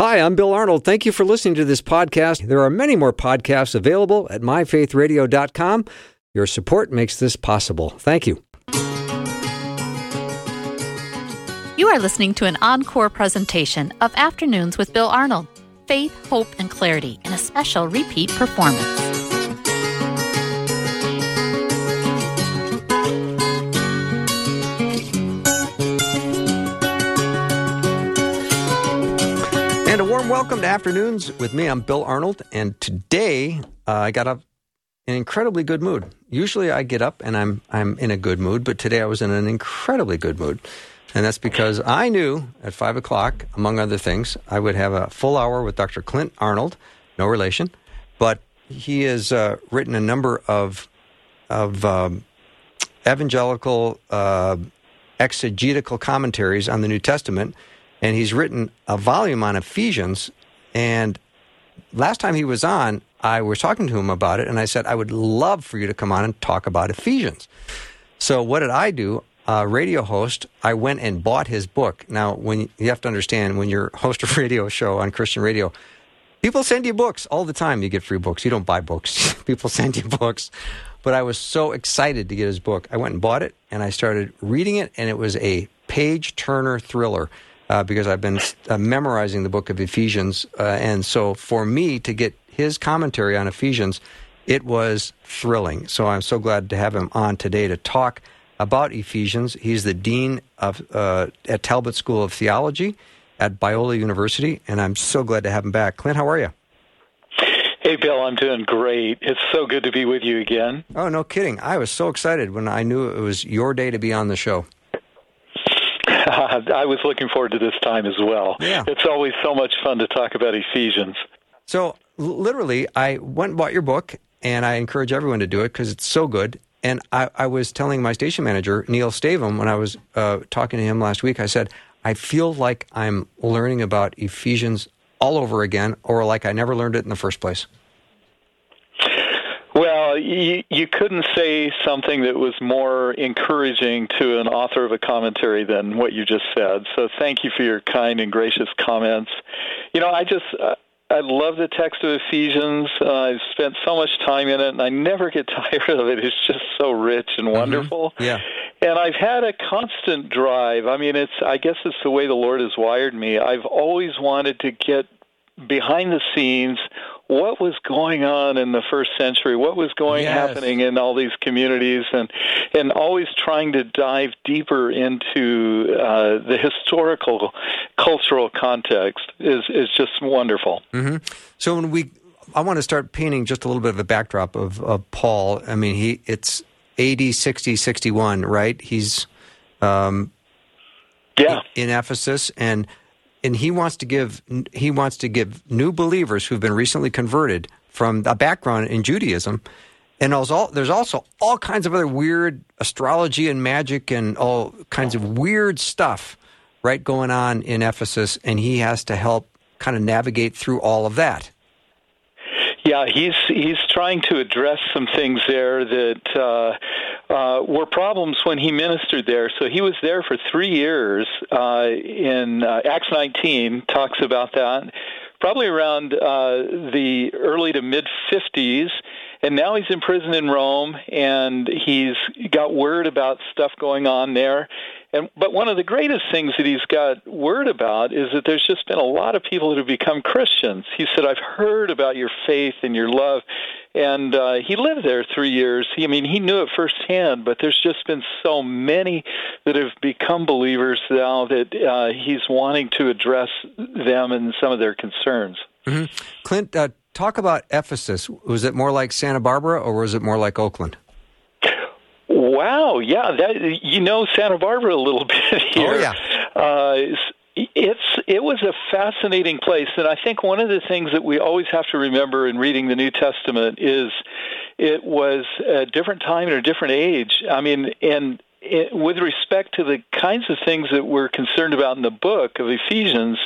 Hi, I'm Bill Arnold. Thank you for listening to this podcast. There are many more podcasts available at myfaithradio.com. Your support makes this possible. Thank you. You are listening to an encore presentation of Afternoons with Bill Arnold Faith, Hope, and Clarity in a special repeat performance. Welcome to Afternoons with me. I'm Bill Arnold, and today uh, I got up in an incredibly good mood. Usually I get up and I'm I'm in a good mood, but today I was in an incredibly good mood, and that's because I knew at five o'clock, among other things, I would have a full hour with Dr. Clint Arnold, no relation, but he has uh, written a number of of um, evangelical uh, exegetical commentaries on the New Testament and he's written a volume on Ephesians. And last time he was on, I was talking to him about it, and I said, I would love for you to come on and talk about Ephesians. So, what did I do? Radio host, I went and bought his book. Now, when you have to understand, when you're host of radio show on Christian radio, people send you books all the time. You get free books. You don't buy books. people send you books. But I was so excited to get his book. I went and bought it, and I started reading it, and it was a page turner thriller uh, because I've been uh, memorizing the book of Ephesians. Uh, and so for me to get his commentary on Ephesians, it was thrilling. So I'm so glad to have him on today to talk about Ephesians. He's the dean of uh, at Talbot School of Theology at Biola University, and I'm so glad to have him back. Clint, how are you? Hey, Bill, I'm doing great. It's so good to be with you again. Oh, no kidding. I was so excited when I knew it was your day to be on the show. I was looking forward to this time as well. Yeah. It's always so much fun to talk about Ephesians. So, literally, I went and bought your book, and I encourage everyone to do it because it's so good. And I, I, was telling my station manager, Neil Stavum, when I was uh, talking to him last week, I said, I feel like I'm learning about Ephesians all over again, or like I never learned it in the first place. Well, you, you couldn't say something that was more encouraging to an author of a commentary than what you just said. So thank you for your kind and gracious comments. You know, I just. Uh, I love the text of Ephesians. Uh, I've spent so much time in it, and I never get tired of it. It's just so rich and wonderful. Mm-hmm. Yeah. And I've had a constant drive. I mean, it's. I guess it's the way the Lord has wired me. I've always wanted to get behind the scenes what was going on in the first century, what was going yes. happening in all these communities, and and always trying to dive deeper into uh, the historical, cultural context is is just wonderful. Mm-hmm. So when we, I want to start painting just a little bit of a backdrop of, of Paul. I mean, he it's AD 60, 61, right? He's um, yeah in Ephesus and and he wants to give he wants to give new believers who've been recently converted from a background in Judaism. And also, there's also all kinds of other weird astrology and magic and all kinds of weird stuff, right, going on in Ephesus. And he has to help kind of navigate through all of that. Yeah, he's he's trying to address some things there that uh, uh, were problems when he ministered there. So he was there for three years. Uh, in uh, Acts 19 talks about that, probably around uh, the early to mid 50s. And now he's in prison in Rome, and he's got word about stuff going on there. And but one of the greatest things that he's got word about is that there's just been a lot of people that have become Christians. He said, "I've heard about your faith and your love." And uh, he lived there three years. He, I mean, he knew it firsthand. But there's just been so many that have become believers now that uh, he's wanting to address them and some of their concerns. Mm-hmm. Clint, uh, talk about Ephesus. Was it more like Santa Barbara or was it more like Oakland? Wow, yeah, that you know Santa Barbara a little bit here. Oh yeah. Uh, it's it was a fascinating place, and I think one of the things that we always have to remember in reading the New Testament is it was a different time and a different age. I mean, and it, with respect to the kinds of things that we're concerned about in the book of Ephesians,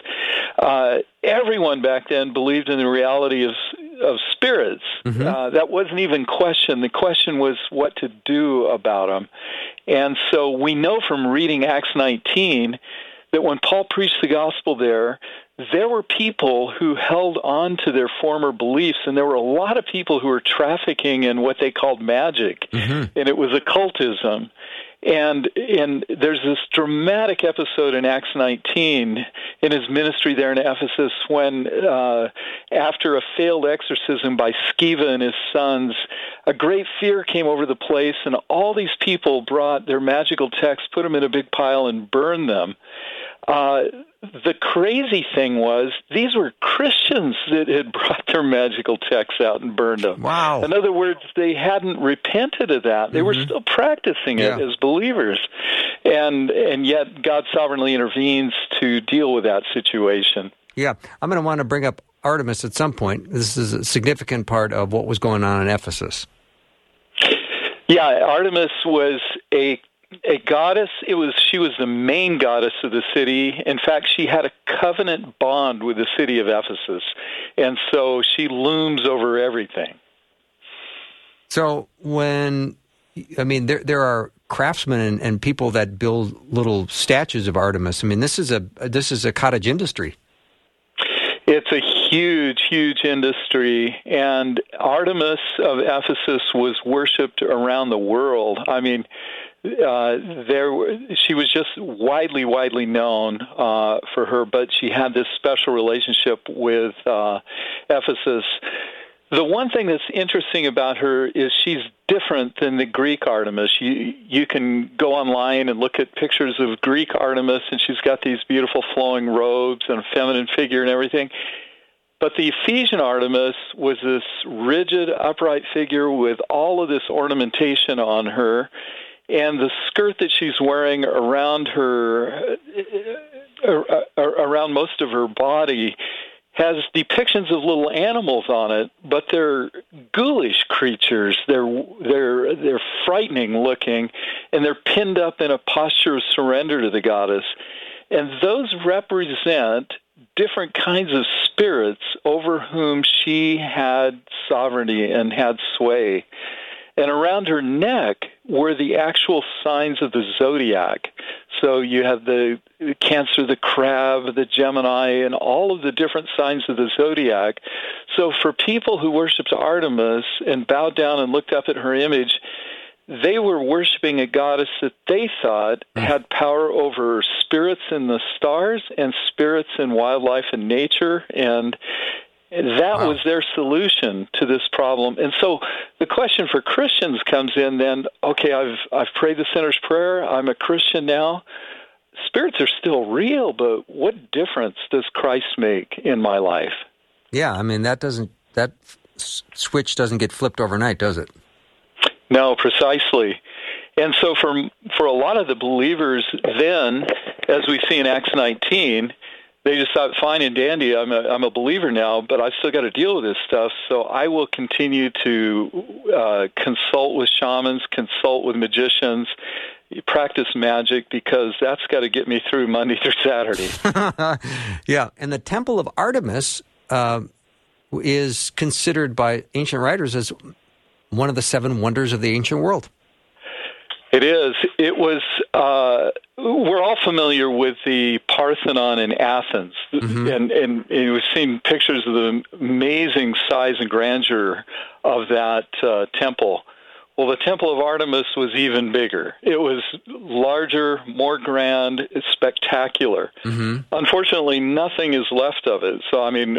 uh, everyone back then believed in the reality of of spirits. Mm-hmm. Uh, that wasn't even question. The question was what to do about them. And so we know from reading Acts 19 that when Paul preached the gospel there, there were people who held on to their former beliefs, and there were a lot of people who were trafficking in what they called magic, mm-hmm. and it was occultism. And and there's this dramatic episode in Acts 19 in his ministry there in Ephesus when, uh, after a failed exorcism by Sceva and his sons, a great fear came over the place, and all these people brought their magical texts, put them in a big pile, and burned them. Uh, the crazy thing was these were Christians that had brought their magical texts out and burned them. Wow. In other words, they hadn't repented of that. They mm-hmm. were still practicing it yeah. as believers. And and yet God sovereignly intervenes to deal with that situation. Yeah. I'm going to want to bring up Artemis at some point. This is a significant part of what was going on in Ephesus. Yeah, Artemis was a a goddess. It was she was the main goddess of the city. In fact, she had a covenant bond with the city of Ephesus, and so she looms over everything. So when I mean, there there are craftsmen and, and people that build little statues of Artemis. I mean, this is a this is a cottage industry. It's a huge, huge industry, and Artemis of Ephesus was worshipped around the world. I mean, uh, there she was just widely widely known uh, for her but she had this special relationship with uh, Ephesus the one thing that's interesting about her is she's different than the Greek Artemis. You you can go online and look at pictures of Greek Artemis, and she's got these beautiful flowing robes and a feminine figure and everything. But the Ephesian Artemis was this rigid, upright figure with all of this ornamentation on her, and the skirt that she's wearing around her, uh, uh, uh, around most of her body, has depictions of little animals on it, but they're ghoulish creatures. They're they're they're frightening looking, and they're pinned up in a posture of surrender to the goddess, and those represent different kinds of spirits over whom she had sovereignty and had sway. And around her neck were the actual signs of the zodiac. So you have the Cancer, the Crab, the Gemini, and all of the different signs of the zodiac. So for people who worshiped Artemis and bowed down and looked up at her image, they were worshiping a goddess that they thought had power over spirits in the stars and spirits in wildlife and nature and that wow. was their solution to this problem. And so the question for Christians comes in then, okay, I've I've prayed the sinner's prayer, I'm a Christian now. Spirits are still real, but what difference does Christ make in my life? Yeah, I mean that doesn't that switch doesn't get flipped overnight, does it? No, precisely. And so for for a lot of the believers then, as we see in Acts 19, they just thought, fine and dandy, I'm a, I'm a believer now, but I've still got to deal with this stuff. So I will continue to uh, consult with shamans, consult with magicians, practice magic because that's got to get me through Monday through Saturday. yeah, and the Temple of Artemis uh, is considered by ancient writers as one of the seven wonders of the ancient world. It is. It was. Uh, we're all familiar with the Parthenon in Athens, mm-hmm. and, and, and we've seen pictures of the amazing size and grandeur of that uh, temple. Well, the Temple of Artemis was even bigger. It was larger, more grand, spectacular. Mm-hmm. Unfortunately, nothing is left of it. So, I mean,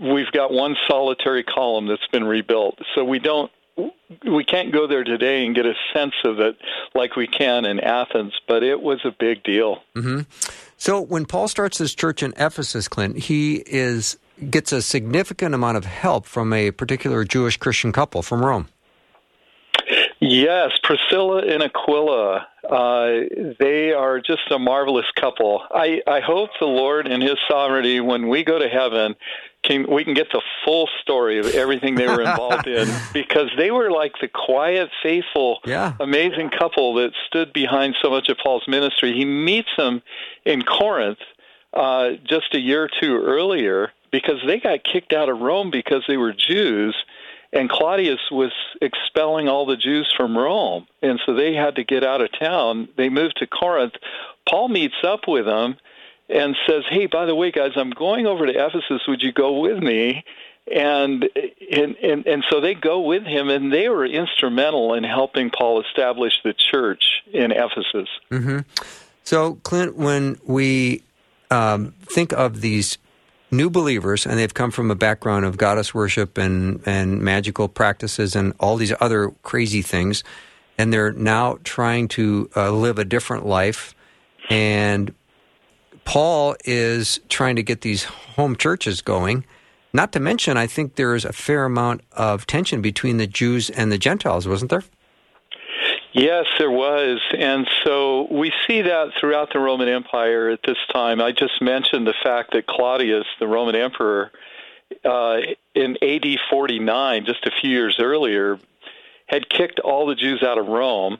we've got one solitary column that's been rebuilt. So we don't we can't go there today and get a sense of it like we can in Athens, but it was a big deal. Mm-hmm. So when Paul starts his church in Ephesus, Clint, he is gets a significant amount of help from a particular Jewish Christian couple from Rome. Yes, Priscilla and Aquila. Uh, they are just a marvelous couple. I, I hope the Lord, in His sovereignty, when we go to heaven, can we can get the full story of everything they were involved in because they were like the quiet, faithful, yeah. amazing couple that stood behind so much of Paul's ministry. He meets them in Corinth uh, just a year or two earlier because they got kicked out of Rome because they were Jews, and Claudius was expelling all the Jews from Rome, and so they had to get out of town. They moved to Corinth. Paul meets up with them and says, "Hey, by the way, guys, I'm going over to Ephesus. Would you go with me?" And and and, and so they go with him, and they were instrumental in helping Paul establish the church in Ephesus. Mm-hmm. So, Clint, when we um, think of these new believers, and they've come from a background of goddess worship and and magical practices and all these other crazy things, and they're now trying to uh, live a different life, and Paul is trying to get these home churches going. Not to mention, I think there is a fair amount of tension between the Jews and the Gentiles, wasn't there? Yes, there was. And so we see that throughout the Roman Empire at this time. I just mentioned the fact that Claudius, the Roman emperor, uh, in AD 49, just a few years earlier, had kicked all the Jews out of Rome.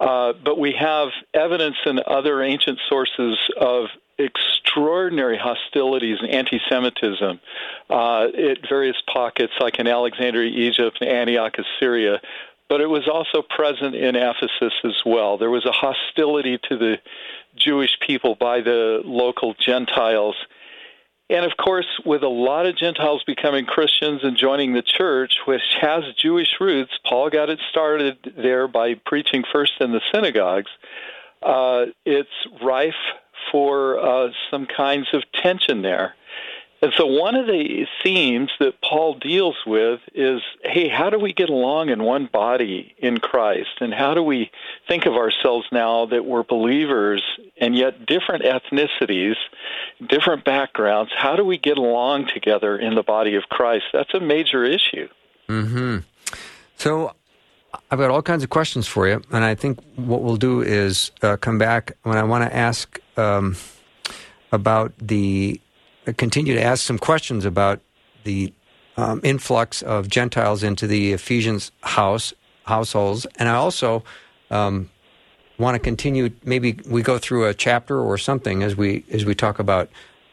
Uh, but we have evidence in other ancient sources of extraordinary hostilities and anti-Semitism uh, at various pockets, like in Alexandria, Egypt, and Antioch, Syria. But it was also present in Ephesus as well. There was a hostility to the Jewish people by the local Gentiles. And of course, with a lot of Gentiles becoming Christians and joining the church, which has Jewish roots, Paul got it started there by preaching first in the synagogues. Uh, it's rife for uh, some kinds of tension there. And so, one of the themes that Paul deals with is hey, how do we get along in one body in Christ? And how do we think of ourselves now that we're believers and yet different ethnicities, different backgrounds? How do we get along together in the body of Christ? That's a major issue. hmm So, I've got all kinds of questions for you, and I think what we'll do is uh, come back when I want to ask um, about the uh, continue to ask some questions about the um, influx of Gentiles into the Ephesians house households, and I also um, want to continue. Maybe we go through a chapter or something as we as we talk about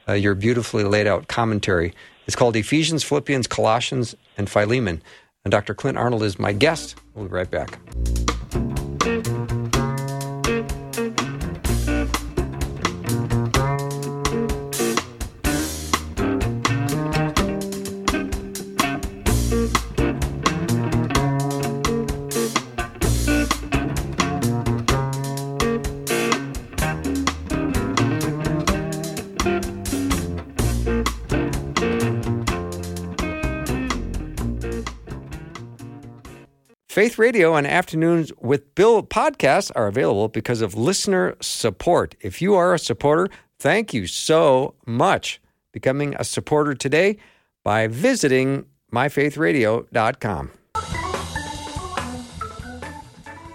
uh, your beautifully laid out commentary. It's called Ephesians, Philippians, Colossians, and Philemon. And Dr. Clint Arnold is my guest. We'll be right back. Faith Radio and Afternoons with Bill podcasts are available because of listener support. If you are a supporter, thank you so much. Becoming a supporter today by visiting myfaithradio.com.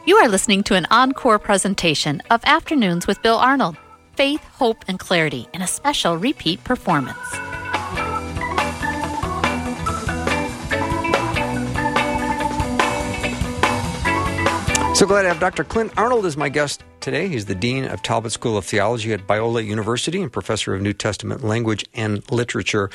You are listening to an encore presentation of Afternoons with Bill Arnold Faith, Hope, and Clarity in a special repeat performance. So glad to have Dr. Clint Arnold as my guest today. He's the Dean of Talbot School of Theology at Biola University and Professor of New Testament Language and Literature.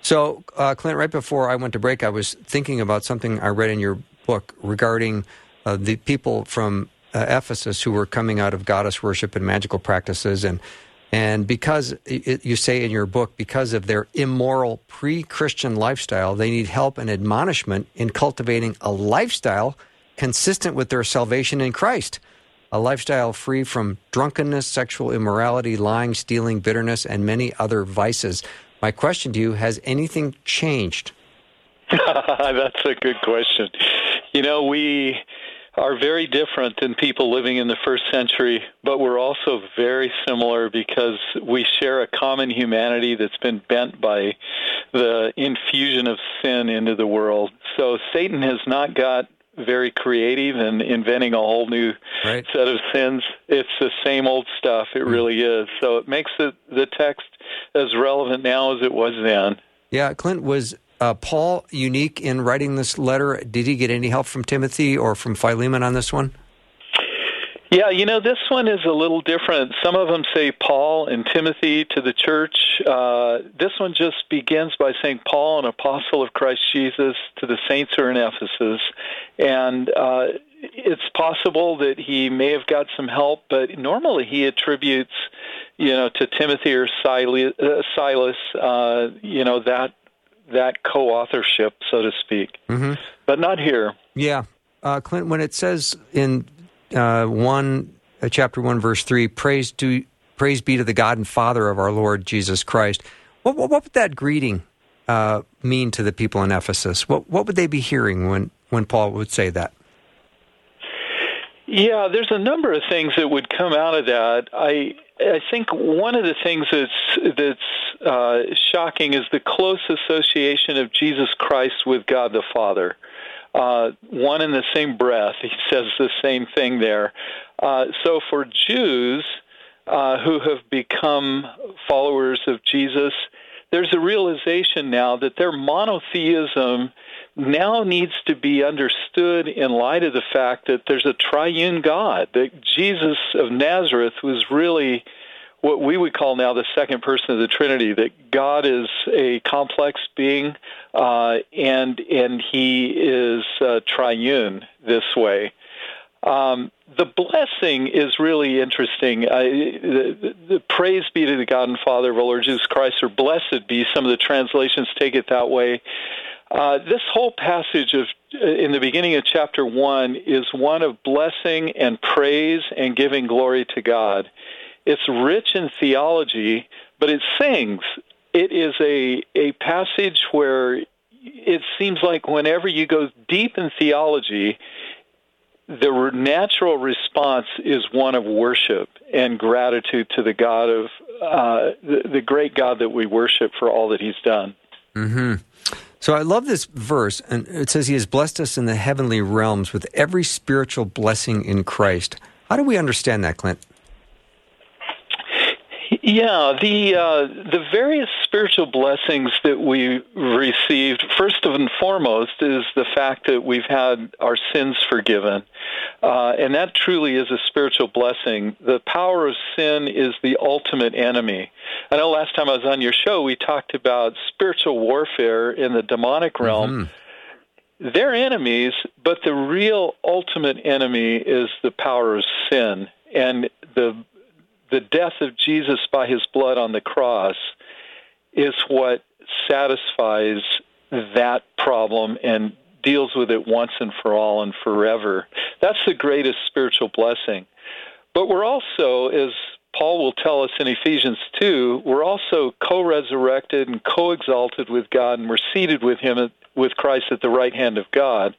So, uh, Clint, right before I went to break, I was thinking about something I read in your book regarding uh, the people from uh, Ephesus who were coming out of goddess worship and magical practices. And, and because it, you say in your book, because of their immoral pre Christian lifestyle, they need help and admonishment in cultivating a lifestyle consistent with their salvation in Christ. A lifestyle free from drunkenness, sexual immorality, lying, stealing, bitterness, and many other vices. My question to you has anything changed? That's a good question. You know, we are very different than people living in the first century, but we're also very similar because we share a common humanity that's been bent by the infusion of sin into the world. So Satan has not got very creative and inventing a whole new right. set of sins. It's the same old stuff. It mm. really is. So it makes the the text as relevant now as it was then. Yeah, Clint was uh, Paul unique in writing this letter. Did he get any help from Timothy or from Philemon on this one? Yeah, you know, this one is a little different. Some of them say Paul and Timothy to the church. Uh, this one just begins by saying Paul, an apostle of Christ Jesus, to the saints who are in Ephesus. And uh, it's possible that he may have got some help, but normally he attributes, you know, to Timothy or Silas, uh, Silas uh, you know, that that co-authorship, so to speak. Mm-hmm. But not here. Yeah, uh, Clint. When it says in uh, one uh, chapter one verse three, praise to praise be to the God and Father of our Lord Jesus Christ. What, what, what would that greeting uh, mean to the people in Ephesus? What what would they be hearing when when Paul would say that? Yeah, there's a number of things that would come out of that. I I think one of the things that's that's uh, shocking is the close association of Jesus Christ with God the Father. Uh, one in the same breath, he says the same thing there. Uh, so for Jews uh, who have become followers of Jesus, there's a realization now that their monotheism now needs to be understood in light of the fact that there's a triune God, that Jesus of Nazareth was really what we would call now the second person of the Trinity, that God is a complex being uh, and and he is uh, triune this way. Um, the blessing is really interesting. I, the, the, praise be to the God and Father of our Lord Jesus Christ, or blessed be. Some of the translations take it that way. Uh, this whole passage of uh, in the beginning of chapter one is one of blessing and praise and giving glory to God. It's rich in theology, but it sings. It is a a passage where it seems like whenever you go deep in theology, the natural response is one of worship and gratitude to the God of uh, the, the, great God that we worship for all that He's done. Mm-hmm. So I love this verse, and it says He has blessed us in the heavenly realms with every spiritual blessing in Christ. How do we understand that, Clint? Yeah, the uh, the various spiritual blessings that we received, first and foremost, is the fact that we've had our sins forgiven, uh, and that truly is a spiritual blessing. The power of sin is the ultimate enemy. I know last time I was on your show, we talked about spiritual warfare in the demonic realm. Mm-hmm. They're enemies, but the real ultimate enemy is the power of sin and the the death of Jesus by his blood on the cross is what satisfies that problem and deals with it once and for all and forever. That's the greatest spiritual blessing. But we're also, as Paul will tell us in Ephesians 2, we're also co resurrected and co exalted with God, and we're seated with Him, with Christ at the right hand of God.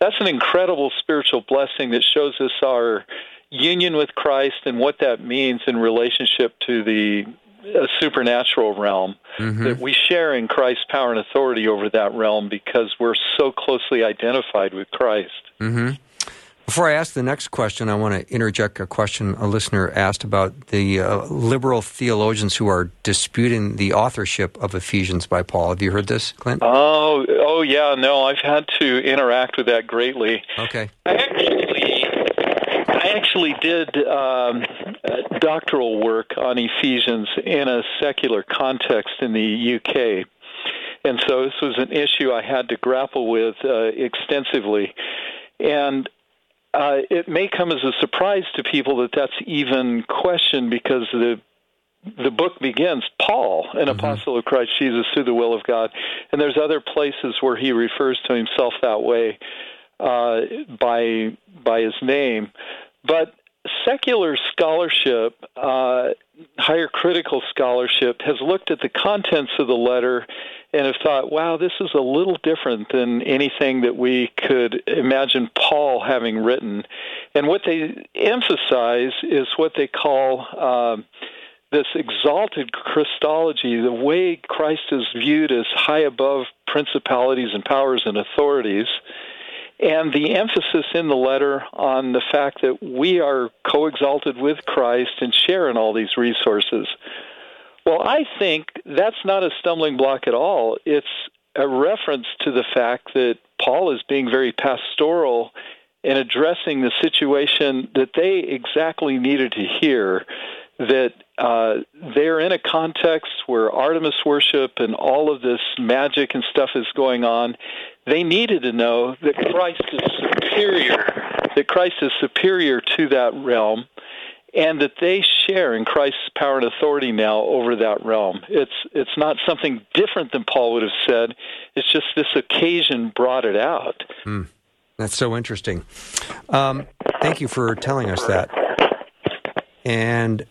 That's an incredible spiritual blessing that shows us our union with Christ and what that means in relationship to the uh, supernatural realm mm-hmm. that we share in Christ's power and authority over that realm because we're so closely identified with Christ. Mm-hmm. Before I ask the next question, I want to interject a question a listener asked about the uh, liberal theologians who are disputing the authorship of Ephesians by Paul. Have you heard this, Clint? Oh, oh yeah. No, I've had to interact with that greatly. Okay. I actually actually did um, doctoral work on Ephesians in a secular context in the UK. And so this was an issue I had to grapple with uh, extensively. And uh, it may come as a surprise to people that that's even questioned because the the book begins Paul, an mm-hmm. apostle of Christ Jesus through the will of God, and there's other places where he refers to himself that way uh, by by his name. But secular scholarship, uh, higher critical scholarship, has looked at the contents of the letter and have thought, wow, this is a little different than anything that we could imagine Paul having written. And what they emphasize is what they call um, this exalted Christology, the way Christ is viewed as high above principalities and powers and authorities and the emphasis in the letter on the fact that we are co exalted with Christ and share in all these resources. Well, I think that's not a stumbling block at all. It's a reference to the fact that Paul is being very pastoral in addressing the situation that they exactly needed to hear. That uh, they're in a context where Artemis worship and all of this magic and stuff is going on, they needed to know that Christ is superior that Christ is superior to that realm, and that they share in Christ's power and authority now over that realm. It's it's not something different than Paul would have said. It's just this occasion brought it out. Mm, that's so interesting. Um, thank you for telling us that. And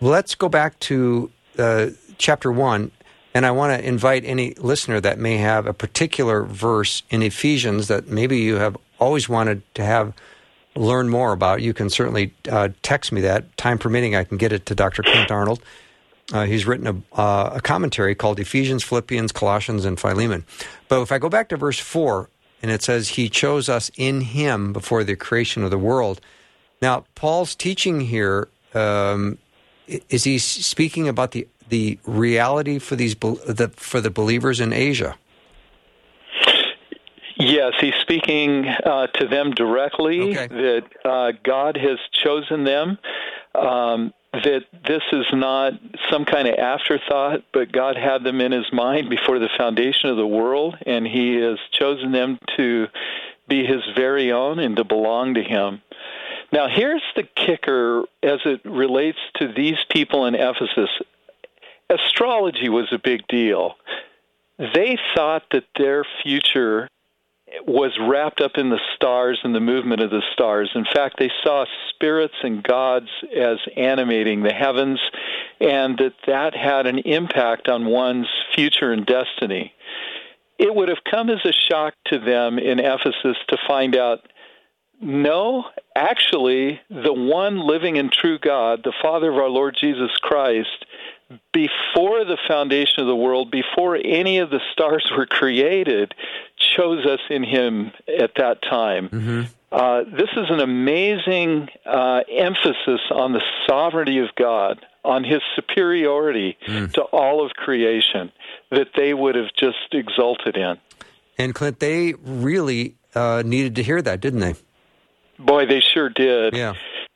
let's go back to uh, chapter one. And I want to invite any listener that may have a particular verse in Ephesians that maybe you have always wanted to have learn more about. You can certainly uh, text me that. Time permitting, I can get it to Dr. Clint Arnold. Uh, he's written a, uh, a, commentary called Ephesians, Philippians, Colossians, and Philemon. But if I go back to verse 4, and it says, He chose us in Him before the creation of the world. Now, Paul's teaching here um, is he speaking about the the reality for these the, for the believers in Asia? Yes, he's speaking uh, to them directly okay. that uh, God has chosen them. Um, that this is not some kind of afterthought, but God had them in His mind before the foundation of the world, and He has chosen them to be His very own and to belong to Him. Now, here's the kicker as it relates to these people in Ephesus. Astrology was a big deal. They thought that their future was wrapped up in the stars and the movement of the stars. In fact, they saw spirits and gods as animating the heavens, and that that had an impact on one's future and destiny. It would have come as a shock to them in Ephesus to find out no, actually, the one living and true God, the Father of our Lord Jesus Christ, before the foundation of the world, before any of the stars were created, chose us in Him at that time. Mm-hmm. Uh, this is an amazing uh, emphasis on the sovereignty of God, on His superiority mm. to all of creation that they would have just exulted in. And Clint, they really uh, needed to hear that, didn't they? Boy, they sure did. Yeah.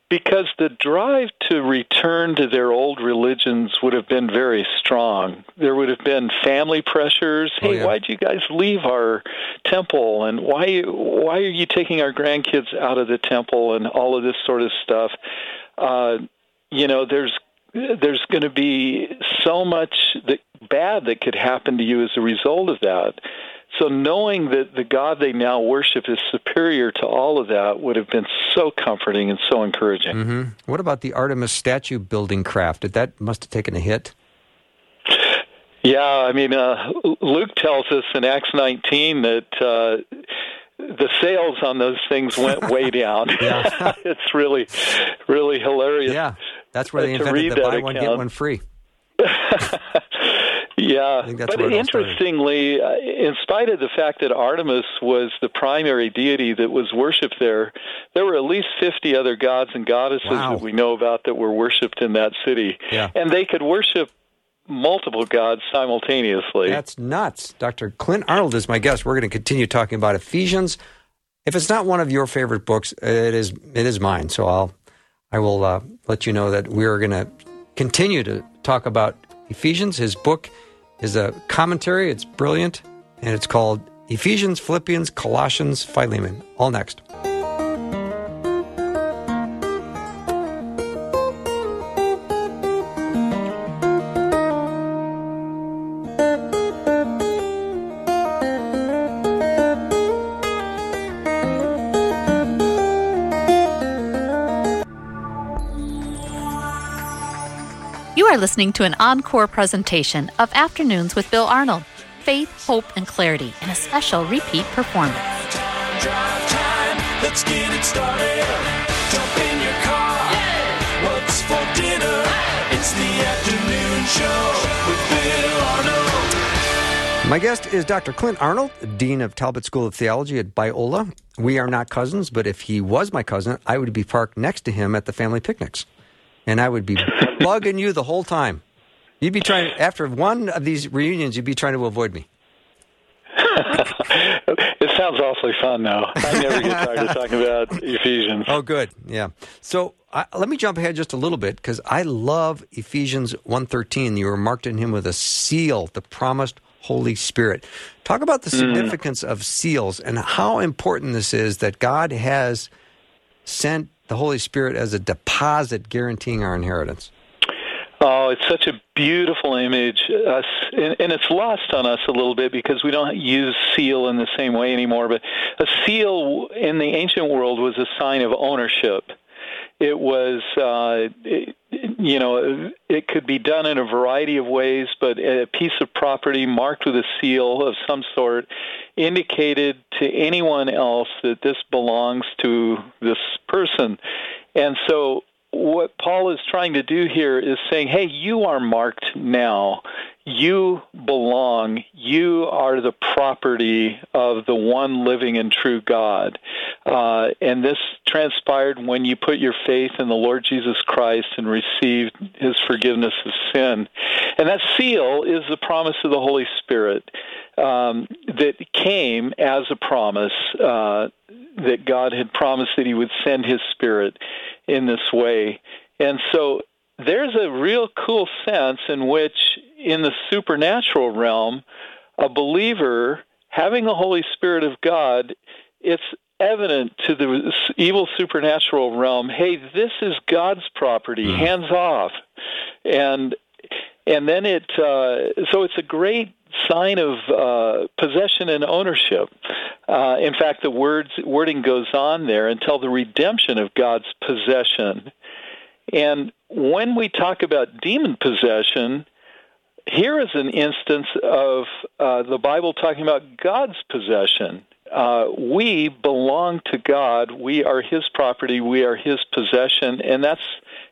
Because the drive to return to their old religions would have been very strong. There would have been family pressures. Oh, hey, oh, yeah. why'd you guys leave our temple? And why why are you taking our grandkids out of the temple? And all of this sort of stuff. Uh, you know, there's there's going to be so much that bad that could happen to you as a result of that. So knowing that the God they now worship is superior to all of that would have been so comforting and so encouraging. Mm-hmm. What about the Artemis statue building craft? Did that must have taken a hit? Yeah, I mean, uh, Luke tells us in Acts 19 that uh, the sales on those things went way down. it's really, really hilarious. Yeah, that's where they invented the buy one get one free. Yeah, but interestingly, uh, in spite of the fact that Artemis was the primary deity that was worshipped there, there were at least 50 other gods and goddesses wow. that we know about that were worshipped in that city. Yeah. And they could worship multiple gods simultaneously. That's nuts. Dr. Clint Arnold is my guest. We're going to continue talking about Ephesians. If it's not one of your favorite books, it is it is mine. So I'll I will uh, let you know that we are going to continue to talk about Ephesians, his book is a commentary. It's brilliant, and it's called Ephesians, Philippians, Colossians, Philemon. All next. Listening to an encore presentation of Afternoons with Bill Arnold Faith, Hope, and Clarity in a special repeat performance. Drive time, let's get it started. Jump in your car. Yeah. What's for dinner? It's the afternoon show with Bill Arnold. My guest is Dr. Clint Arnold, Dean of Talbot School of Theology at Biola. We are not cousins, but if he was my cousin, I would be parked next to him at the family picnics and I would be bugging you the whole time. You'd be trying after one of these reunions. You'd be trying to avoid me. it sounds awfully fun though. I never get tired of talking about Ephesians. Oh, good. Yeah. So uh, let me jump ahead just a little bit because I love Ephesians 1.13. You were marked in him with a seal, the promised Holy Spirit. Talk about the mm. significance mm. of seals and how important this is that God has sent the Holy Spirit as a deposit guaranteeing our inheritance. Oh, it's such a beautiful image, uh, and, and, it's lost on us a little bit because we don't use seal in the same way anymore. But a seal in the ancient world was a sign of ownership. It was, uh, it, you know, it could be done in a variety of ways, but a piece of property marked with a seal of some sort indicated to anyone else that this belongs to this person. And so what Paul is trying to do here is saying, hey, you are marked now. You belong. You are the property of the one living and true God. Uh, and this transpired when you put your faith in the Lord Jesus Christ and received his forgiveness of sin. And that seal is the promise of the Holy Spirit um, that came as a promise uh, that God had promised that he would send his Spirit in this way. And so there's a real cool sense in which, in the supernatural realm, a believer having the Holy Spirit of God, it's evident to the evil supernatural realm hey this is god's property mm. hands off and and then it uh, so it's a great sign of uh, possession and ownership uh, in fact, the words wording goes on there until the redemption of God's possession. And when we talk about demon possession, here is an instance of uh, the Bible talking about God's possession. Uh, we belong to God. We are His property. We are His possession, and that's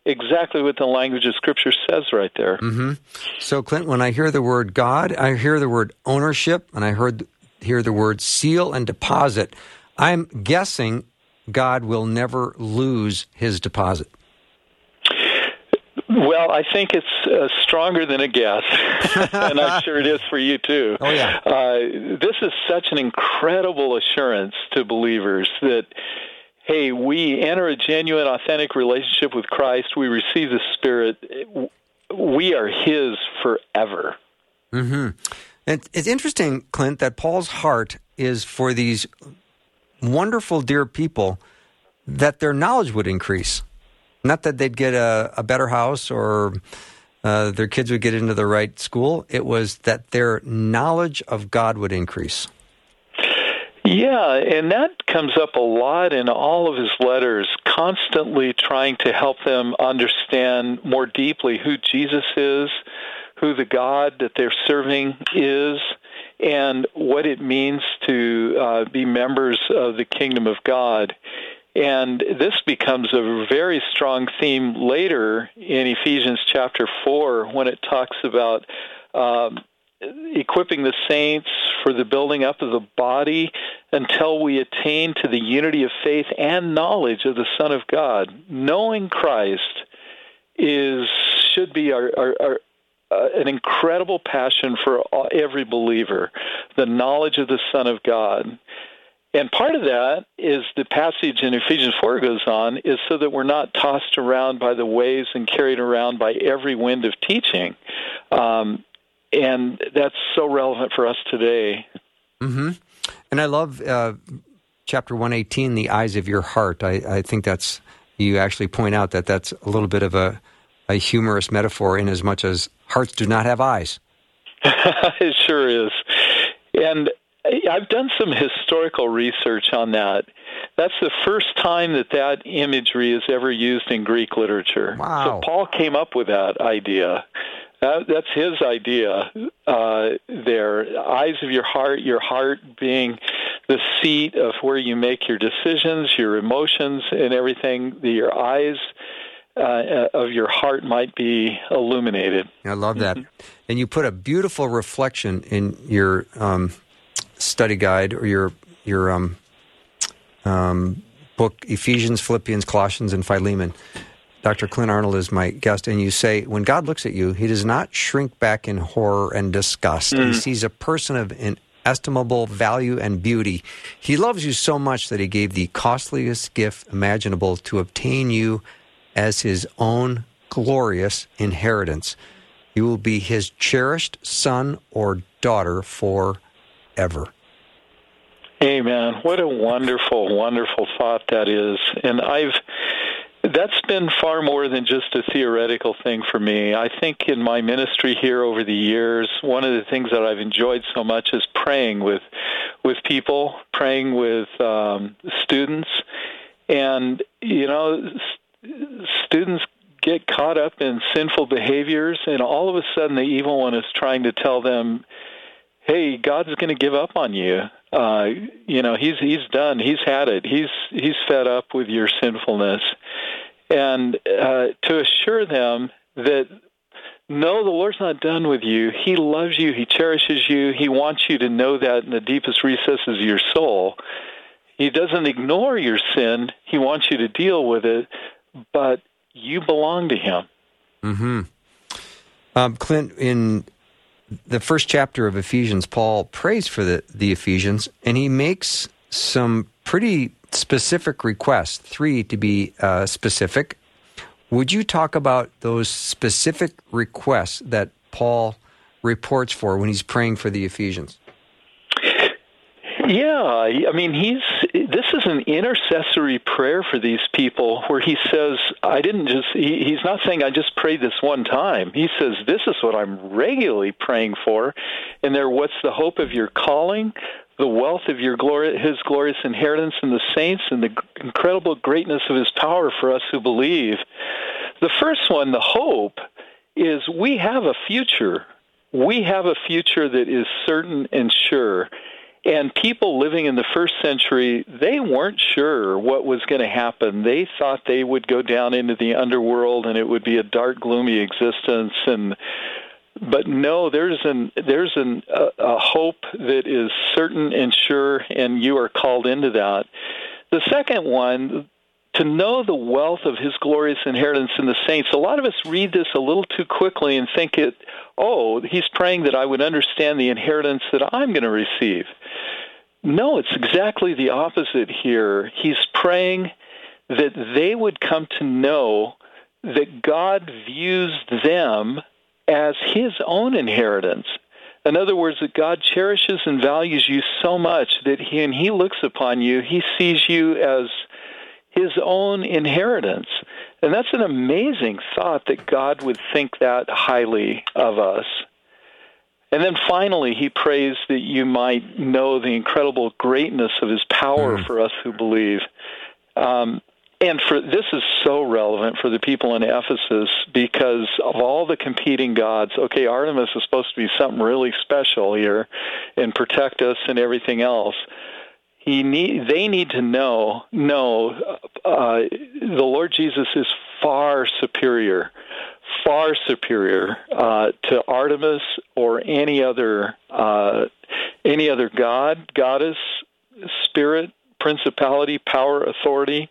exactly what the language of Scripture says right there. Mm-hmm. So, Clint, when I hear the word God, I hear the word ownership, and I heard hear the word seal and deposit, I'm guessing God will never lose his deposit. Well, I think it's uh, stronger than a guess, and I'm sure it is for you too. Oh yeah. Uh, this is such an incredible assurance to believers that, hey, we enter a genuine, authentic relationship with Christ. We receive the Spirit. We are His forever. Hmm. It's interesting, Clint, that Paul's heart is for these wonderful, dear people that their knowledge would increase. Not that they'd get a, a better house or uh, their kids would get into the right school. It was that their knowledge of God would increase. Yeah, and that comes up a lot in all of his letters, constantly trying to help them understand more deeply who Jesus is, who the God that they're serving is and what it means to uh, be members of the kingdom of God. And this becomes a very strong theme later in Ephesians chapter 4 when it talks about um, equipping the saints for the building up of the body until we attain to the unity of faith and knowledge of the Son of God. Knowing Christ is should be our, our, our, uh, an incredible passion for all, every believer, the knowledge of the Son of God. And part of that is the passage in Ephesians 4 goes on, is so that we're not tossed around by the waves and carried around by every wind of teaching. Um, and that's so relevant for us today. Mm-hmm. And I love uh, chapter 118, The Eyes of Your Heart. I, I think that's, you actually point out that that's a little bit of a, a humorous metaphor in as much as hearts do not have eyes. it sure is. And I've done some historical research on that. That's the first time that that imagery is ever used in Greek literature. Wow. So Paul came up with that idea. That, that's his idea uh, there. Eyes of your heart, your heart being the seat of where you make your decisions, your emotions, and everything. Your eyes uh, of your heart might be illuminated. I love that. Mm-hmm. And you put a beautiful reflection in your um, study guide or your your um, um, book, Ephesians, Philippians, Colossians, and Philemon. Dr. Clint Arnold is my guest, and you say, when God looks at you, he does not shrink back in horror and disgust. Mm. He sees a person of inestimable value and beauty. He loves you so much that he gave the costliest gift imaginable to obtain you as his own glorious inheritance. You will be his cherished son or daughter forever. Amen. What a wonderful, wonderful thought that is. And I've that's been far more than just a theoretical thing for me. I think in my ministry here over the years, one of the things that I've enjoyed so much is praying with with people, praying with um, students, and you know, students get caught up in sinful behaviors, and all of a sudden the evil one is trying to tell them, "Hey, God's going to give up on you." Uh, you know, he's he's done. He's had it. He's he's fed up with your sinfulness, and uh, to assure them that no, the Lord's not done with you. He loves you. He cherishes you. He wants you to know that in the deepest recesses of your soul. He doesn't ignore your sin. He wants you to deal with it, but you belong to Him. Hmm. Um, Clint, in the first chapter of Ephesians, Paul prays for the, the Ephesians, and he makes some pretty specific requests, three to be uh, specific. Would you talk about those specific requests that Paul reports for when he's praying for the Ephesians? Yeah, I mean, he's this is an intercessory prayer for these people where he says, I didn't just, he, he's not saying I just prayed this one time. He says, This is what I'm regularly praying for. And there, what's the hope of your calling? The wealth of your glory, his glorious inheritance in the saints, and the incredible greatness of his power for us who believe. The first one, the hope, is we have a future. We have a future that is certain and sure and people living in the first century, they weren't sure what was going to happen. They thought they would go down into the underworld and it would be a dark, gloomy existence. And but no, there's an there's an, a, a hope that is certain and sure, and you are called into that. The second one, to know the wealth of his glorious inheritance in the saints. A lot of us read this a little too quickly and think it, oh, he's praying that I would understand the inheritance that I'm going to receive. No, it's exactly the opposite here. He's praying that they would come to know that God views them as his own inheritance. In other words, that God cherishes and values you so much that he, when he looks upon you, he sees you as his own inheritance. And that's an amazing thought that God would think that highly of us. And then finally, he prays that you might know the incredible greatness of his power mm. for us who believe. Um, and for this is so relevant for the people in Ephesus because of all the competing gods. Okay, Artemis is supposed to be something really special here and protect us and everything else he need they need to know no uh, the Lord Jesus is far superior far superior uh, to Artemis or any other uh, any other god goddess spirit principality power authority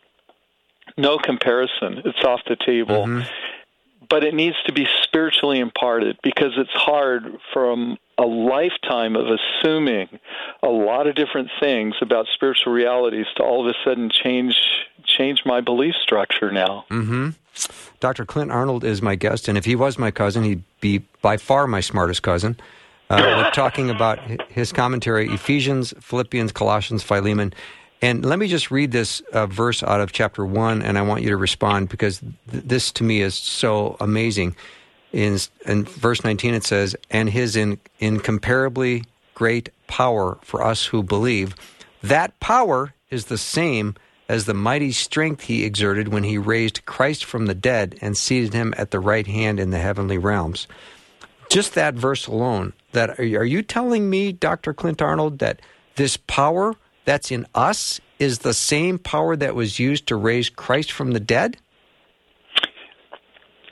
no comparison it's off the table mm-hmm. but it needs to be spiritually imparted because it's hard from a lifetime of assuming a lot of different things about spiritual realities to all of a sudden change change my belief structure now. Mm-hmm. Dr. Clint Arnold is my guest, and if he was my cousin, he'd be by far my smartest cousin. Uh, we're talking about his commentary Ephesians, Philippians, Colossians, Philemon. And let me just read this uh, verse out of chapter 1, and I want you to respond because th- this to me is so amazing in, in verse 19 it says, and his in, incomparably great power for us who believe. That power is the same as the mighty strength he exerted when he raised Christ from the dead and seated him at the right hand in the heavenly realms. Just that verse alone, that are you telling me, Dr. Clint Arnold, that this power that's in us is the same power that was used to raise Christ from the dead?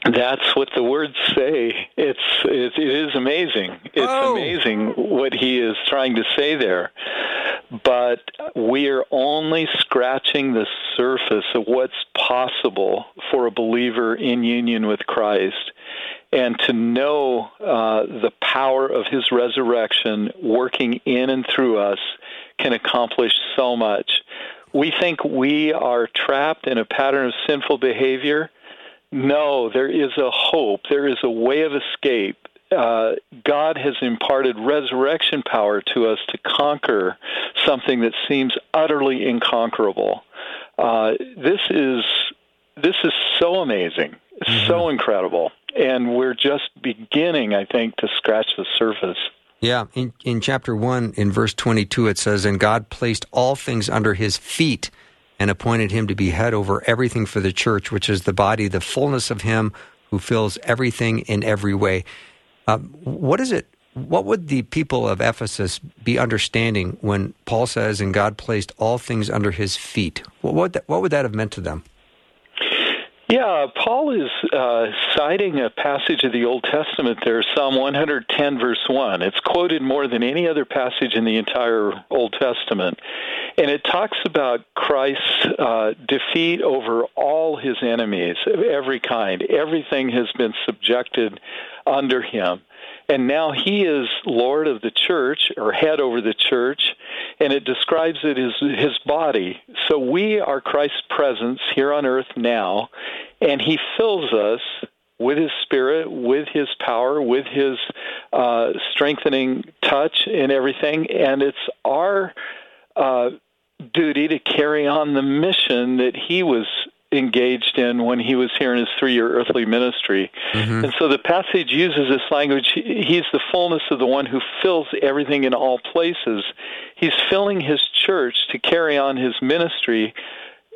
That's what the words say. It's it, it is amazing. It's oh. amazing what he is trying to say there. But we are only scratching the surface of what's possible for a believer in union with Christ. And to know uh, the power of his resurrection working in and through us can accomplish so much. We think we are trapped in a pattern of sinful behavior no, there is a hope. There is a way of escape. uh, God has imparted resurrection power to us to conquer something that seems utterly inconquerable. Uh, this is this is so amazing, mm-hmm. so incredible, and we're just beginning, I think, to scratch the surface. Yeah, in, in chapter 1, in verse 22, it says, And God placed all things under his feet and appointed him to be head over everything for the church, which is the body, the fullness of him who fills everything in every way. Uh, what is it? What would the people of Ephesus be understanding when Paul says, and God placed all things under his feet? What would that, what would that have meant to them? Yeah, Paul is uh, citing a passage of the Old Testament there, Psalm 110, verse 1. It's quoted more than any other passage in the entire Old Testament. And it talks about Christ's uh, defeat over all his enemies of every kind. Everything has been subjected under him and now he is Lord of the church or head over the church, and it describes it as his body. So we are Christ's presence here on earth now, and he fills us with his spirit, with his power, with his uh, strengthening touch and everything, and it's our uh, duty to carry on the mission that he was engaged in when he was here in his three year earthly ministry. Mm-hmm. And so the passage uses this language. He's the fullness of the one who fills everything in all places. He's filling his church to carry on his ministry,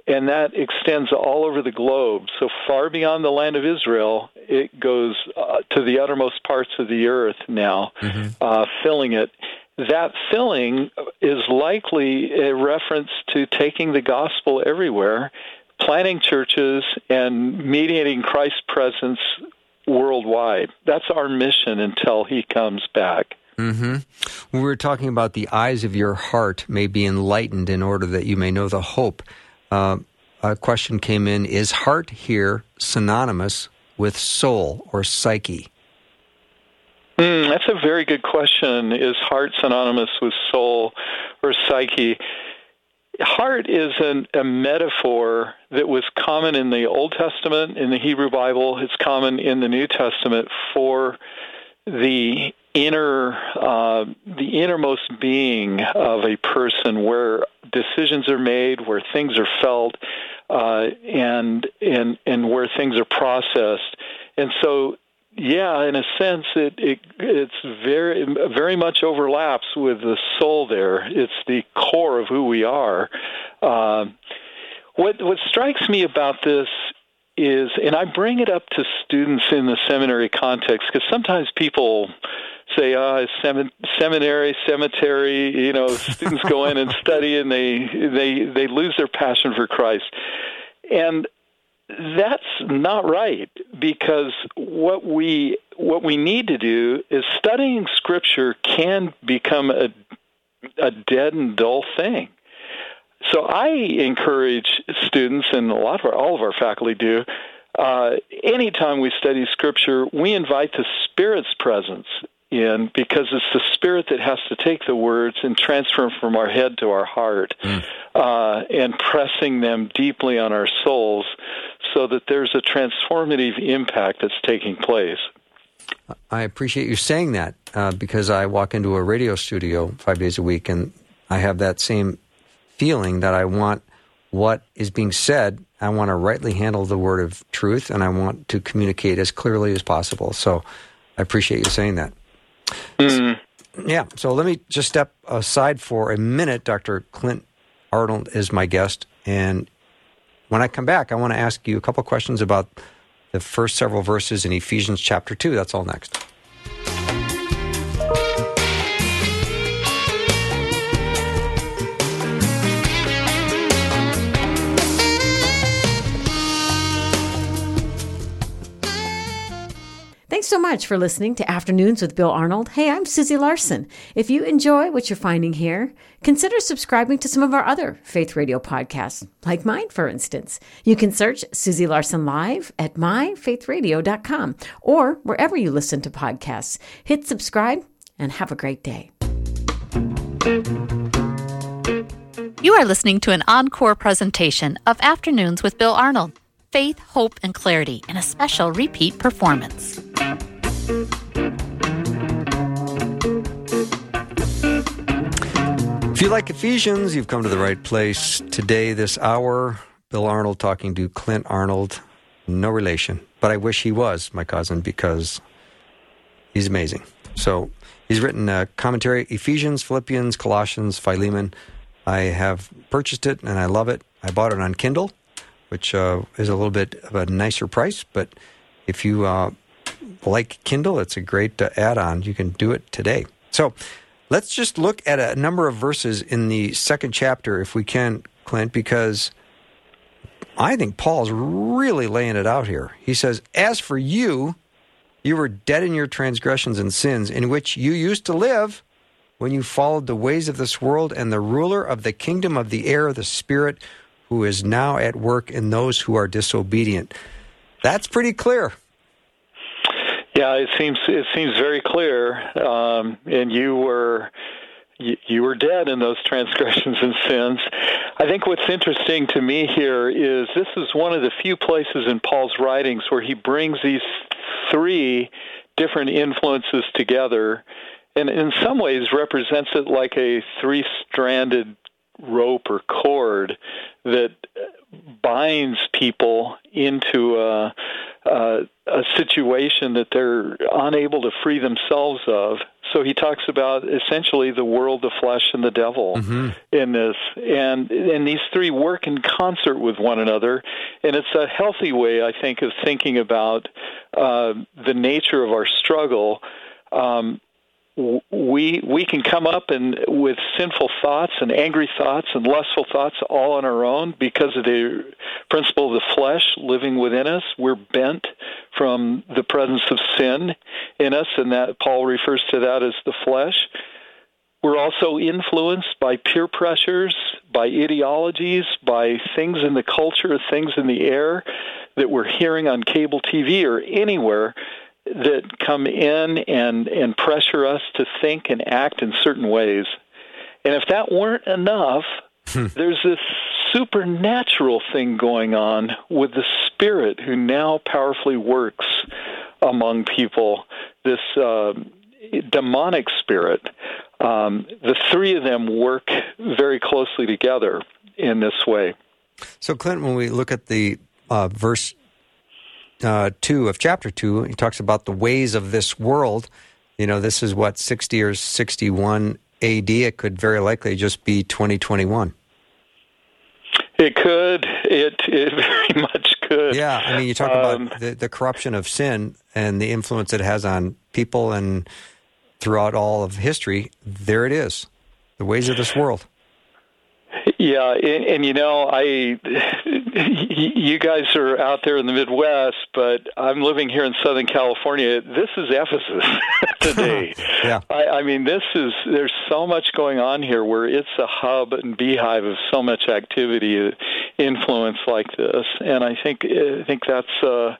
and that extends all over the globe. So far beyond the land of Israel, it goes uh, to the uttermost parts of the earth now, mm-hmm. uh, filling it that filling is likely a reference to taking the gospel everywhere planting churches and mediating Christ's presence worldwide. That's our mission until he comes back. Mm-hmm. We were talking about the eyes of your heart may be enlightened in order that you may know the hope. Uh, a question came in Is heart here synonymous with soul or psyche? Mm, that's a very good question. Is heart synonymous with soul or psyche? Heart is an, a metaphor that was common in the Old Testament, in the Hebrew Bible. It's common in the New Testament for the inner, uh, the innermost being of a person, where decisions are made, where things are felt, uh, and and and where things are processed. And so yeah, in a sense, it, it it's very very much overlaps with the soul. There, it's the core of who we are. Uh, what what strikes me about this is, and I bring it up to students in the seminary context because sometimes people say, "Ah, oh, seminary, cemetery." You know, students go in and study, and they they they lose their passion for Christ. And that's not right because what we what we need to do is studying scripture can become a a dead and dull thing. So I encourage students and a lot of our all of our faculty do uh, anytime we study scripture, we invite the Spirit's presence in because it's the spirit that has to take the words and transfer them from our head to our heart mm. uh, and pressing them deeply on our souls so that there's a transformative impact that's taking place. I appreciate you saying that uh, because I walk into a radio studio five days a week and I have that same feeling that I want what is being said. I want to rightly handle the word of truth and I want to communicate as clearly as possible. So I appreciate you saying that. Mm. Yeah. So let me just step aside for a minute. Dr. Clint Arnold is my guest. And when I come back, I want to ask you a couple questions about the first several verses in Ephesians chapter 2. That's all next. Thanks so much for listening to Afternoons with Bill Arnold. Hey, I'm Susie Larson. If you enjoy what you're finding here, consider subscribing to some of our other Faith Radio podcasts, like mine, for instance. You can search Susie Larson Live at myfaithradio.com or wherever you listen to podcasts. Hit subscribe and have a great day. You are listening to an encore presentation of Afternoons with Bill Arnold faith, hope, and clarity in a special repeat performance. If you like Ephesians, you've come to the right place. Today, this hour, Bill Arnold talking to Clint Arnold. No relation, but I wish he was my cousin because he's amazing. So he's written a commentary Ephesians, Philippians, Colossians, Philemon. I have purchased it and I love it. I bought it on Kindle, which uh, is a little bit of a nicer price, but if you uh, like Kindle, it's a great uh, add on. You can do it today. So let's just look at a number of verses in the second chapter, if we can, Clint, because I think Paul's really laying it out here. He says, As for you, you were dead in your transgressions and sins, in which you used to live when you followed the ways of this world and the ruler of the kingdom of the air, the Spirit, who is now at work in those who are disobedient. That's pretty clear. Yeah, it seems it seems very clear. Um, and you were you, you were dead in those transgressions and sins. I think what's interesting to me here is this is one of the few places in Paul's writings where he brings these three different influences together and in some ways represents it like a three stranded rope or cord that binds people into a, a, a, situation that they're unable to free themselves of. So he talks about essentially the world, the flesh, and the devil mm-hmm. in this, and and these three work in concert with one another, and it's a healthy way, I think, of thinking about uh, the nature of our struggle. Um, we we can come up and with sinful thoughts and angry thoughts and lustful thoughts all on our own because of the principle of the flesh living within us. We're bent from the presence of sin in us, and that Paul refers to that as the flesh. We're also influenced by peer pressures, by ideologies, by things in the culture, things in the air that we're hearing on cable TV or anywhere that come in and, and pressure us to think and act in certain ways. And if that weren't enough, hmm. there's this supernatural thing going on with the Spirit who now powerfully works among people, this uh, demonic spirit. Um, the three of them work very closely together in this way. So, Clint, when we look at the uh, verse uh, 2 of chapter 2, he talks about the ways of this world. You know, this is what, 60 or 61 AD? It could very likely just be 2021. It could. It, it very much could. Yeah, I mean, you talk um, about the, the corruption of sin and the influence it has on people and throughout all of history. There it is, the ways of this world. Yeah, and, and, you know, I you guys are out there in the Midwest, but I'm living here in Southern California. This is Ephesus today. yeah, I, I mean, this is there's so much going on here where it's a hub and beehive of so much activity, influence like this, and I think I think that's. Uh,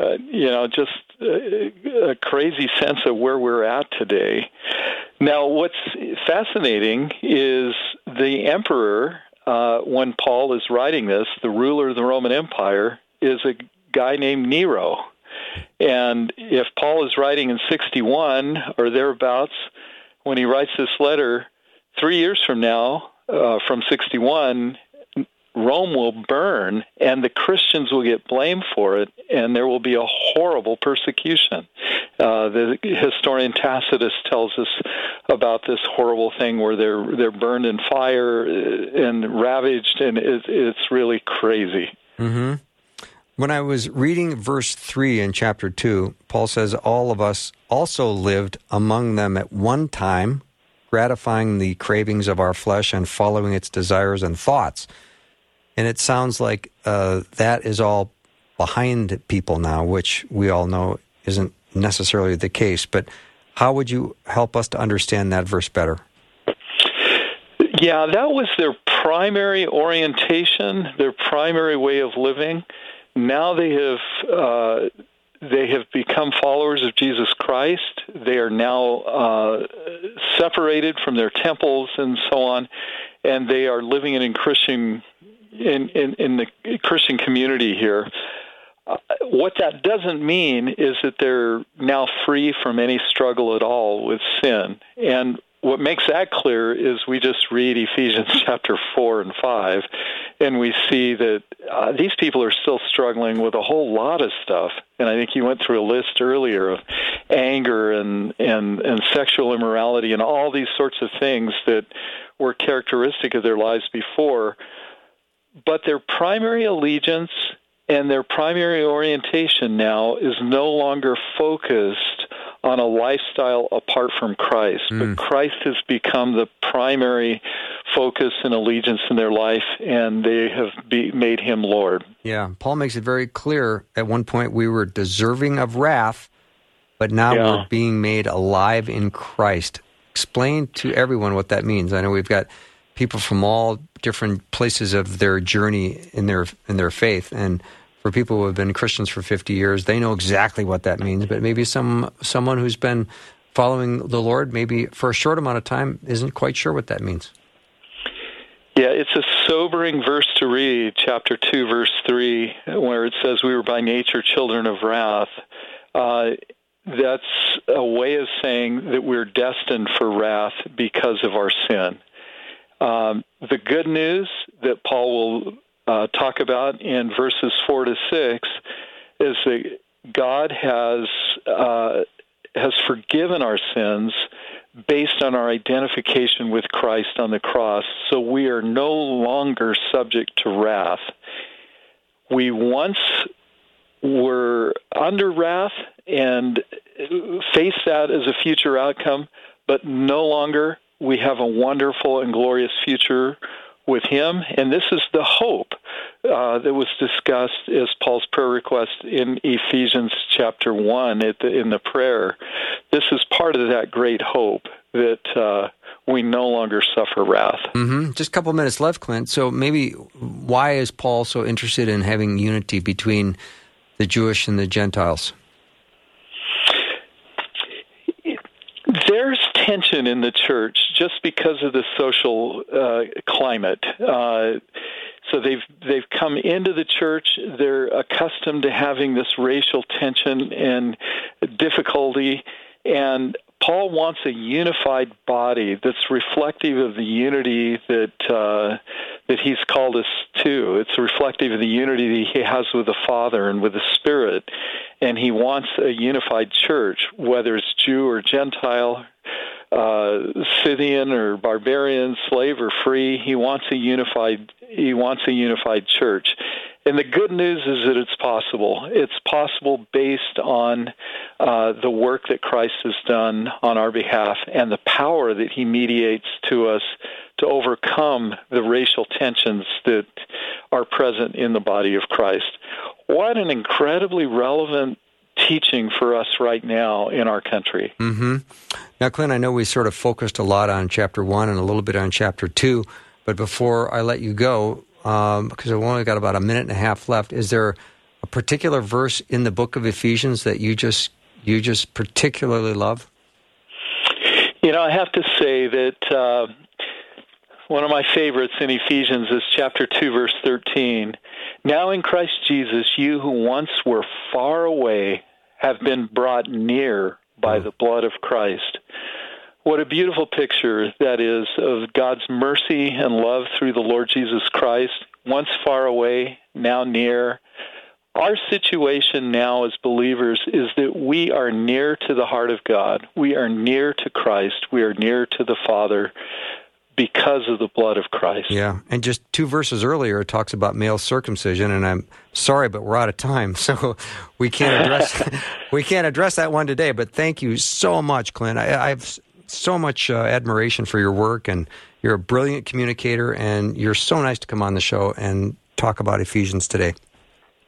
uh, you know, just a, a crazy sense of where we're at today. Now, what's fascinating is the emperor, uh, when Paul is writing this, the ruler of the Roman Empire, is a guy named Nero. And if Paul is writing in 61 or thereabouts, when he writes this letter, three years from now, uh, from 61, Rome will burn and the Christians will get blamed for it, and there will be a horrible persecution. Uh, the historian Tacitus tells us about this horrible thing where they're they're burned in fire and ravaged, and it, it's really crazy. Mm-hmm. When I was reading verse 3 in chapter 2, Paul says, All of us also lived among them at one time, gratifying the cravings of our flesh and following its desires and thoughts. And it sounds like uh, that is all behind people now, which we all know isn't necessarily the case. But how would you help us to understand that verse better? Yeah, that was their primary orientation, their primary way of living. Now they have uh, they have become followers of Jesus Christ. They are now uh, separated from their temples and so on, and they are living in Christian in, in, in the Christian community here. Uh, what that doesn't mean is that they're now free from any struggle at all with sin. And what makes that clear is we just read Ephesians chapter 4 and 5, and we see that uh, these people are still struggling with a whole lot of stuff. And I think you went through a list earlier of anger and, and, and sexual immorality and all these sorts of things that were characteristic of their lives before. But their primary allegiance and their primary orientation now is no longer focused on a lifestyle apart from Christ. Mm. But hmm. Christ has become the primary focus and allegiance in their life, and they have be, made him Lord. Yeah, Paul makes it very clear at one point we were deserving of wrath, but now yeah. we're being made alive in Christ. Explain to everyone what that means. I know we've got people from all different places of their journey in their in their faith and for people who have been Christians for 50 years, they know exactly what that means. But maybe some someone who's been following the Lord, maybe for a short amount of time, isn't quite sure what that means. Yeah, it's a sobering verse to read, chapter 2, verse 3, where it says, We were by nature children of wrath. Uh, that's a way of saying that we're destined for wrath because of our sin. Um, the good news that Paul will uh, talk about in verses 4 to 6 is that God has uh, has forgiven our sins based on our identification with Christ on the cross. So we are no longer subject to wrath. We once were under wrath and face that as a future outcome, but no longer. We have a wonderful and glorious future with him. And this is the hope uh, that was discussed as Paul's prayer request in Ephesians chapter 1 the, in the prayer. This is part of that great hope that uh, we no longer suffer wrath. Mm-hmm. Just a couple minutes left, Clint. So maybe why is Paul so interested in having unity between the Jewish and the Gentiles? There's tension in the church just because of the social uh, climate. Uh, so they've they've come into the church. They're accustomed to having this racial tension and difficulty, and Paul wants a unified body that's reflective of the unity that uh, that he's called us to. It's reflective of the unity that he has with the Father and with the Spirit, and he wants a unified church, whether it's Jew or Gentile, uh, Scythian or barbarian, slave or free. He wants a unified. He wants a unified church. And the good news is that it's possible. It's possible based on uh, the work that Christ has done on our behalf and the power that He mediates to us to overcome the racial tensions that are present in the body of Christ. What an incredibly relevant teaching for us right now in our country. Mm-hmm. Now, Clint, I know we sort of focused a lot on chapter one and a little bit on chapter two, but before I let you go, um, because I've only got about a minute and a half left, is there a particular verse in the book of Ephesians that you just you just particularly love? You know, I have to say that uh, one of my favorites in Ephesians is chapter 2, verse 13. Now in Christ Jesus, you who once were far away have been brought near by mm. the blood of Christ. What a beautiful picture that is of God's mercy and love through the Lord Jesus Christ, once far away, now near. Our situation now as believers is that we are near to the heart of God. We are near to Christ. We are near to the Father because of the blood of Christ. Yeah, and just two verses earlier, it talks about male circumcision, and I'm sorry, but we're out of time, so we can't address we can't address that one today. But thank you so much, Clint. I, I have so much uh, admiration for your work, and you're a brilliant communicator, and you're so nice to come on the show and talk about Ephesians today.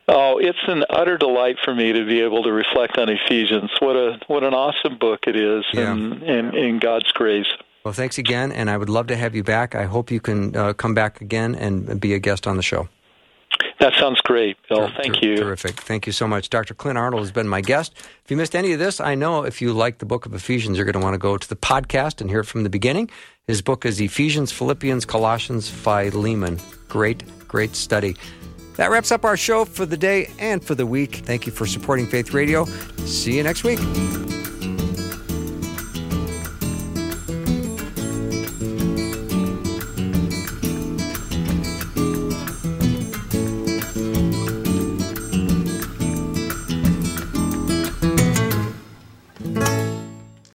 Oh, it's an utter delight for me to be able to reflect on Ephesians. What a what an awesome book it is, yeah. and in God's grace. Well, thanks again, and I would love to have you back. I hope you can uh, come back again and be a guest on the show. That sounds great, Bill. Ter- Thank ter- you. Terrific. Thank you so much. Dr. Clint Arnold has been my guest. If you missed any of this, I know if you like the book of Ephesians, you're going to want to go to the podcast and hear it from the beginning. His book is Ephesians, Philippians, Colossians, Philemon. Great, great study. That wraps up our show for the day and for the week. Thank you for supporting Faith Radio. See you next week.